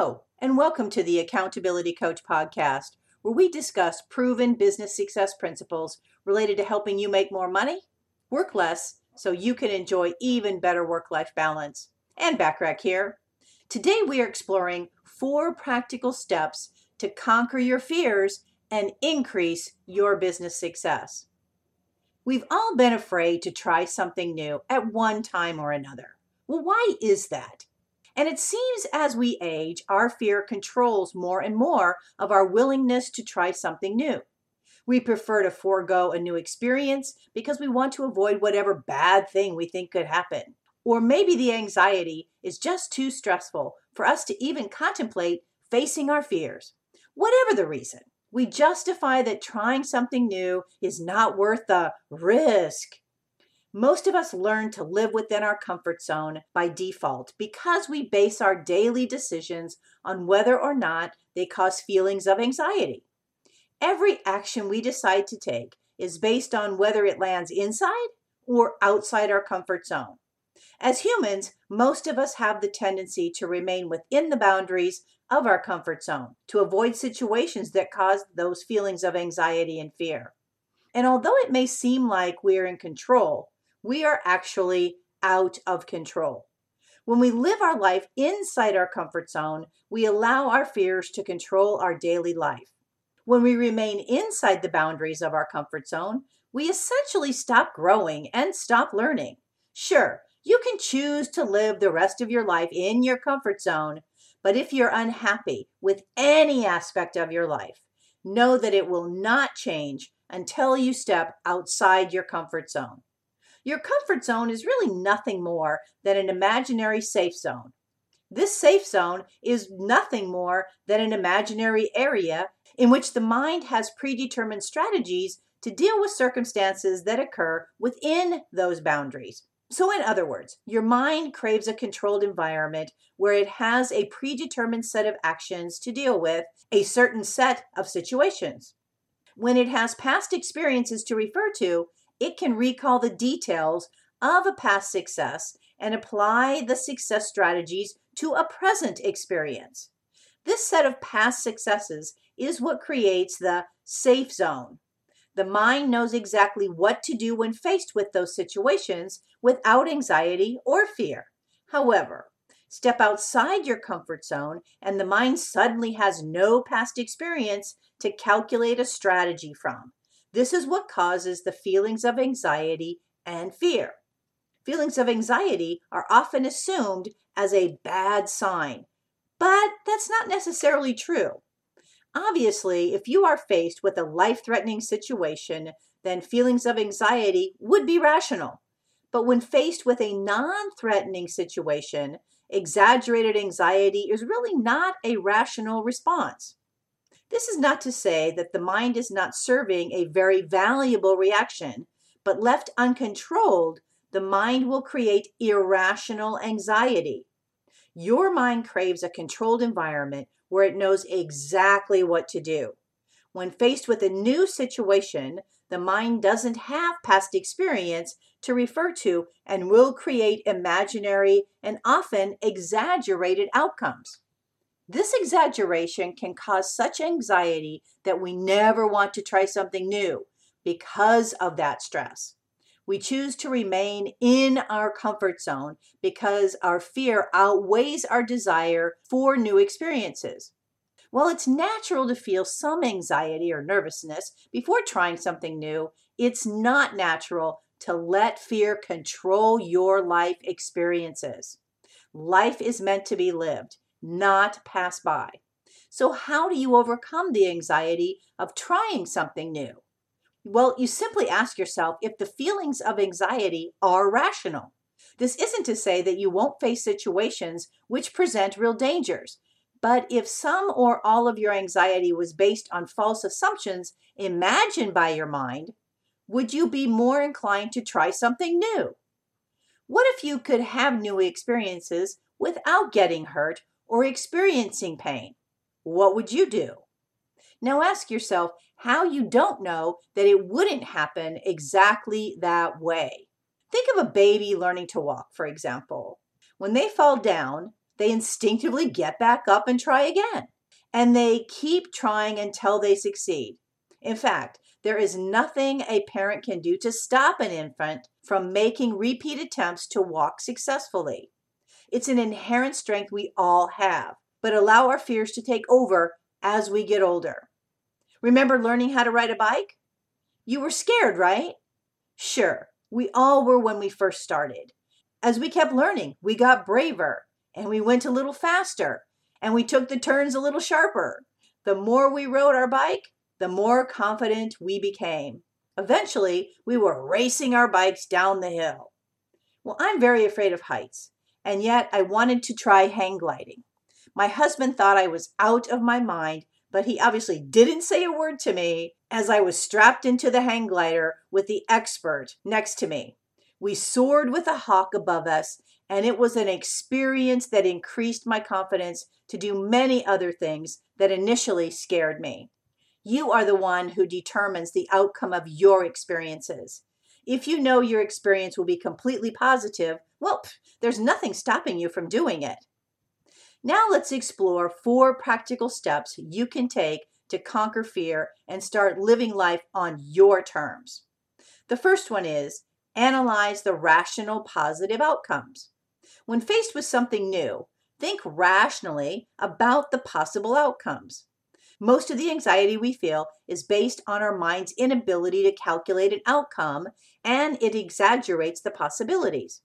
Hello, and welcome to the Accountability Coach podcast, where we discuss proven business success principles related to helping you make more money, work less, so you can enjoy even better work life balance. Ann Bachrach here. Today we are exploring four practical steps to conquer your fears and increase your business success. We've all been afraid to try something new at one time or another. Well, why is that? And it seems as we age, our fear controls more and more of our willingness to try something new. We prefer to forego a new experience because we want to avoid whatever bad thing we think could happen. Or maybe the anxiety is just too stressful for us to even contemplate facing our fears. Whatever the reason, we justify that trying something new is not worth the risk. Most of us learn to live within our comfort zone by default because we base our daily decisions on whether or not they cause feelings of anxiety. Every action we decide to take is based on whether it lands inside or outside our comfort zone. As humans, most of us have the tendency to remain within the boundaries of our comfort zone to avoid situations that cause those feelings of anxiety and fear. And although it may seem like we're in control, we are actually out of control. When we live our life inside our comfort zone, we allow our fears to control our daily life. When we remain inside the boundaries of our comfort zone, we essentially stop growing and stop learning. Sure, you can choose to live the rest of your life in your comfort zone, but if you're unhappy with any aspect of your life, know that it will not change until you step outside your comfort zone. Your comfort zone is really nothing more than an imaginary safe zone. This safe zone is nothing more than an imaginary area in which the mind has predetermined strategies to deal with circumstances that occur within those boundaries. So, in other words, your mind craves a controlled environment where it has a predetermined set of actions to deal with a certain set of situations. When it has past experiences to refer to, it can recall the details of a past success and apply the success strategies to a present experience. This set of past successes is what creates the safe zone. The mind knows exactly what to do when faced with those situations without anxiety or fear. However, step outside your comfort zone and the mind suddenly has no past experience to calculate a strategy from. This is what causes the feelings of anxiety and fear. Feelings of anxiety are often assumed as a bad sign, but that's not necessarily true. Obviously, if you are faced with a life threatening situation, then feelings of anxiety would be rational. But when faced with a non threatening situation, exaggerated anxiety is really not a rational response. This is not to say that the mind is not serving a very valuable reaction, but left uncontrolled, the mind will create irrational anxiety. Your mind craves a controlled environment where it knows exactly what to do. When faced with a new situation, the mind doesn't have past experience to refer to and will create imaginary and often exaggerated outcomes. This exaggeration can cause such anxiety that we never want to try something new because of that stress. We choose to remain in our comfort zone because our fear outweighs our desire for new experiences. While it's natural to feel some anxiety or nervousness before trying something new, it's not natural to let fear control your life experiences. Life is meant to be lived, not pass by. So, how do you overcome the anxiety of trying something new? Well, you simply ask yourself if the feelings of anxiety are rational. This isn't to say that you won't face situations which present real dangers, but if some or all of your anxiety was based on false assumptions imagined by your mind, would you be more inclined to try something new? What if you could have new experiences without getting hurt or experiencing pain? What would you do? Now ask yourself how you don't know that it wouldn't happen exactly that way. Think of a baby learning to walk, for example. When they fall down, they instinctively get back up and try again. And they keep trying until they succeed. In fact, there is nothing a parent can do to stop an infant from making repeat attempts to walk successfully. It's an inherent strength we all have, but allow our fears to take over as we get older. Remember learning how to ride a bike? You were scared, right? Sure, we all were when we first started. As we kept learning, we got braver and we went a little faster and we took the turns a little sharper. The more we rode our bike, the more confident we became. Eventually, we were racing our bikes down the hill. Well, I'm very afraid of heights, and yet I wanted to try hang gliding. My husband thought I was out of my mind, but he obviously didn't say a word to me as I was strapped into the hang glider with the expert next to me. We soared with a hawk above us, and it was an experience that increased my confidence to do many other things that initially scared me. You are the one who determines the outcome of your experiences. If you know your experience will be completely positive, well, there's nothing stopping you from doing it. Now let's explore four practical steps you can take to conquer fear and start living life on your terms. The first one is analyze the rational positive outcomes. When faced with something new, think rationally about the possible outcomes. Most of the anxiety we feel is based on our mind's inability to calculate an outcome and it exaggerates the possibilities.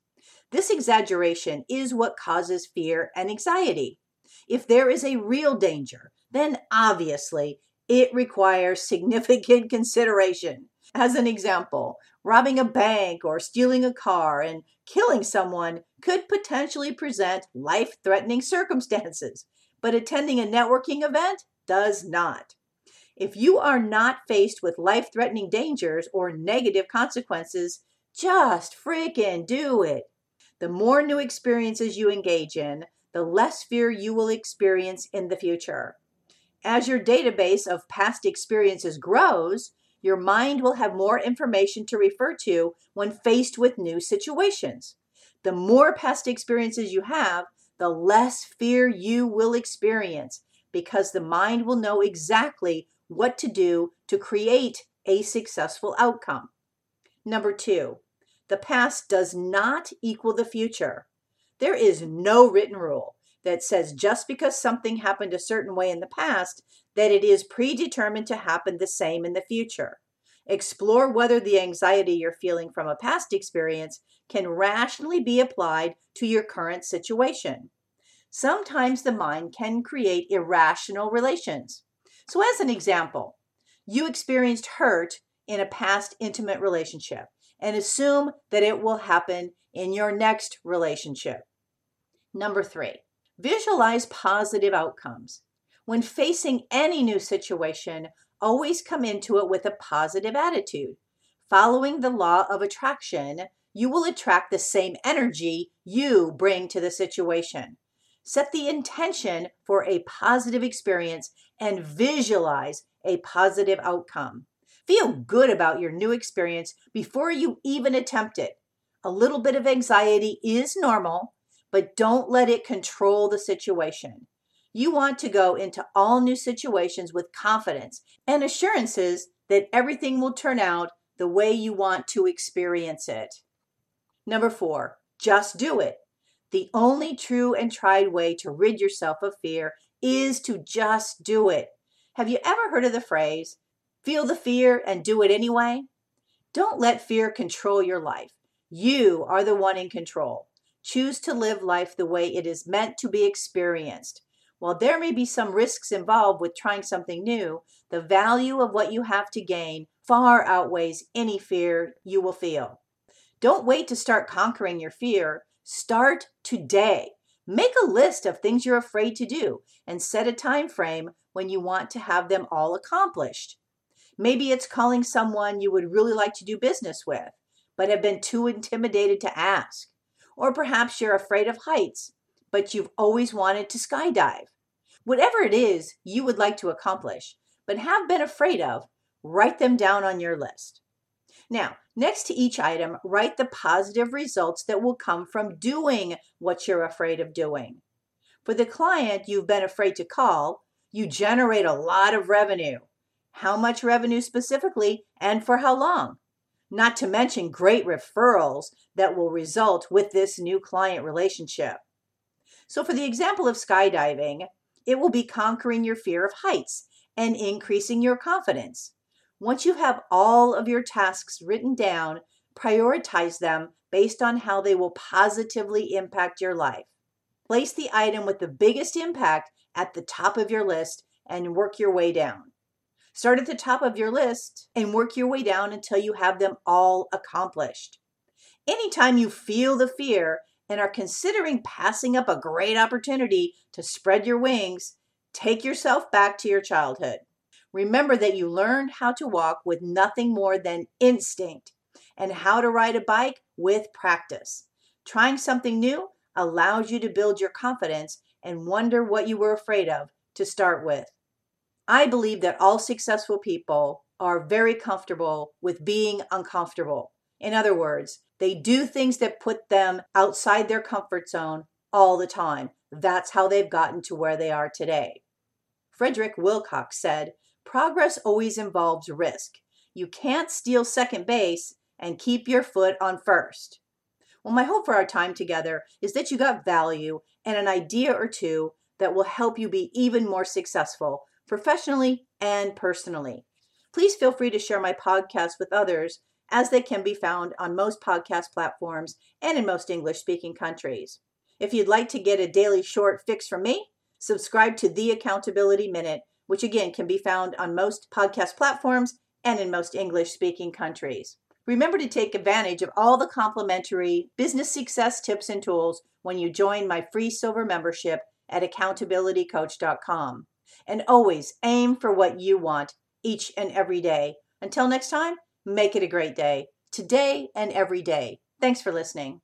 This exaggeration is what causes fear and anxiety. If there is a real danger, then obviously it requires significant consideration. As an example, robbing a bank or stealing a car and killing someone could potentially present life threatening circumstances, but attending a networking event does not. If you are not faced with life threatening dangers or negative consequences, just freaking do it. The more new experiences you engage in, the less fear you will experience in the future. As your database of past experiences grows, your mind will have more information to refer to when faced with new situations. The more past experiences you have, the less fear you will experience because the mind will know exactly what to do to create a successful outcome. Number two, the past does not equal the future. There is no written rule that says just because something happened a certain way in the past, that it is predetermined to happen the same in the future. Explore whether the anxiety you're feeling from a past experience can rationally be applied to your current situation. Sometimes the mind can create irrational relations. So, as an example, you experienced hurt in a past intimate relationship and assume that it will happen in your next relationship. Number three, visualize positive outcomes. When facing any new situation, always come into it with a positive attitude. Following the law of attraction, you will attract the same energy you bring to the situation. Set the intention for a positive experience and visualize a positive outcome. Feel good about your new experience before you even attempt it. A little bit of anxiety is normal, but don't let it control the situation. You want to go into all new situations with confidence and assurances that everything will turn out the way you want to experience it. Number four, just do it. The only true and tried way to rid yourself of fear is to just do it. Have you ever heard of the phrase, feel the fear and do it anyway? Don't let fear control your life. You are the one in control. Choose to live life the way it is meant to be experienced. While there may be some risks involved with trying something new, the value of what you have to gain far outweighs any fear you will feel. Don't wait to start conquering your fear. Start today. Make a list of things you're afraid to do and set a time frame when you want to have them all accomplished. Maybe it's calling someone you would really like to do business with, but have been too intimidated to ask. Or perhaps you're afraid of heights, but you've always wanted to skydive. Whatever it is you would like to accomplish, but have been afraid of, write them down on your list. Now, next to each item, write the positive results that will come from doing what you're afraid of doing. For the client you've been afraid to call, you generate a lot of revenue. How much revenue specifically and for how long? Not to mention great referrals that will result with this new client relationship. So, for the example of skydiving, it will be conquering your fear of heights and increasing your confidence. Once you have all of your tasks written down, prioritize them based on how they will positively impact your life. Place the item with the biggest impact at the top of your list and work your way down. Start at the top of your list and work your way down until you have them all accomplished. Anytime you feel the fear and are considering passing up a great opportunity to spread your wings, take yourself back to your childhood. Remember that you learned how to walk with nothing more than instinct and how to ride a bike with practice. Trying something new allows you to build your confidence and wonder what you were afraid of to start with. I believe that all successful people are very comfortable with being uncomfortable. In other words, they do things that put them outside their comfort zone all the time. That's how they've gotten to where they are today. Frederick Wilcox said, Progress always involves risk. You can't steal second base and keep your foot on first. Well, my hope for our time together is that you got value and an idea or two that will help you be even more successful professionally and personally. Please feel free to share my podcast with others as they can be found on most podcast platforms and in most English speaking countries. If you'd like to get a daily short fix from me, subscribe to The Accountability Minute, which again can be found on most podcast platforms and in most English speaking countries. Remember to take advantage of all the complimentary business success tips and tools when you join my free silver membership at accountabilitycoach.com. And always aim for what you want each and every day. Until next time, make it a great day, today and every day. Thanks for listening.